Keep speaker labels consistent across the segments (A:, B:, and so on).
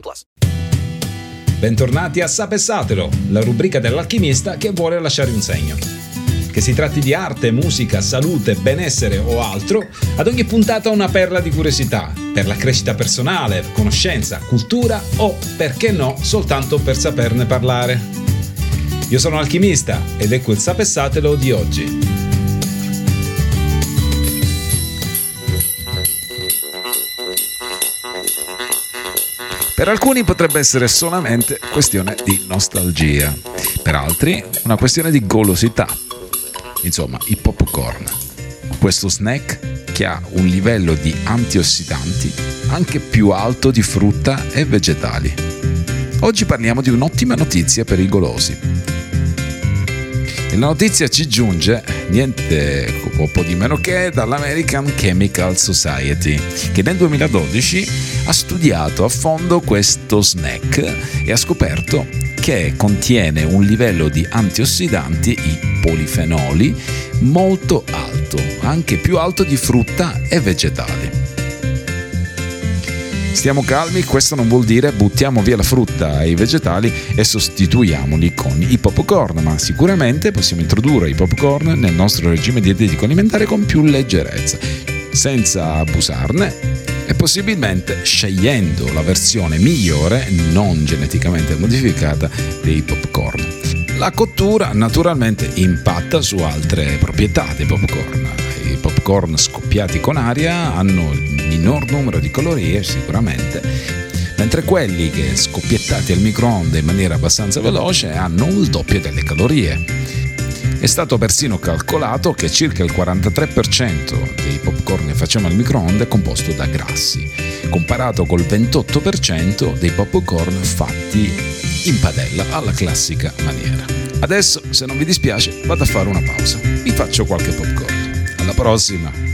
A: plus.
B: Bentornati a Sapessatelo, la rubrica dell'alchimista che vuole lasciare un segno. Che si tratti di arte, musica, salute, benessere o altro, ad ogni puntata una perla di curiosità, per la crescita personale, conoscenza, cultura o, perché no, soltanto per saperne parlare. Io sono Alchimista ed ecco il Sapessatelo di oggi. Per alcuni potrebbe essere solamente questione di nostalgia, per altri una questione di golosità. Insomma, i popcorn. Questo snack che ha un livello di antiossidanti anche più alto di frutta e vegetali. Oggi parliamo di un'ottima notizia per i golosi. E la notizia ci giunge niente un po' di meno che dall'American Chemical Society, che nel 2012 ha studiato a fondo questo snack e ha scoperto che contiene un livello di antiossidanti, i polifenoli, molto alto, anche più alto di frutta e vegetali. Stiamo calmi, questo non vuol dire buttiamo via la frutta e i vegetali e sostituiamoli con i popcorn, ma sicuramente possiamo introdurre i popcorn nel nostro regime dietetico alimentare con più leggerezza, senza abusarne e possibilmente scegliendo la versione migliore, non geneticamente modificata, dei popcorn. La cottura naturalmente impatta su altre proprietà dei popcorn. I popcorn scoppiati con aria hanno il minor numero di calorie sicuramente, mentre quelli che scoppiettati al microonde in maniera abbastanza veloce hanno il doppio delle calorie. È stato persino calcolato che circa il 43% dei popcorn che facciamo al microonde è composto da grassi, comparato col 28% dei popcorn fatti in padella alla classica maniera. Adesso, se non vi dispiace, vado a fare una pausa. Vi faccio qualche popcorn. Alla prossima!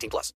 A: 18 plus.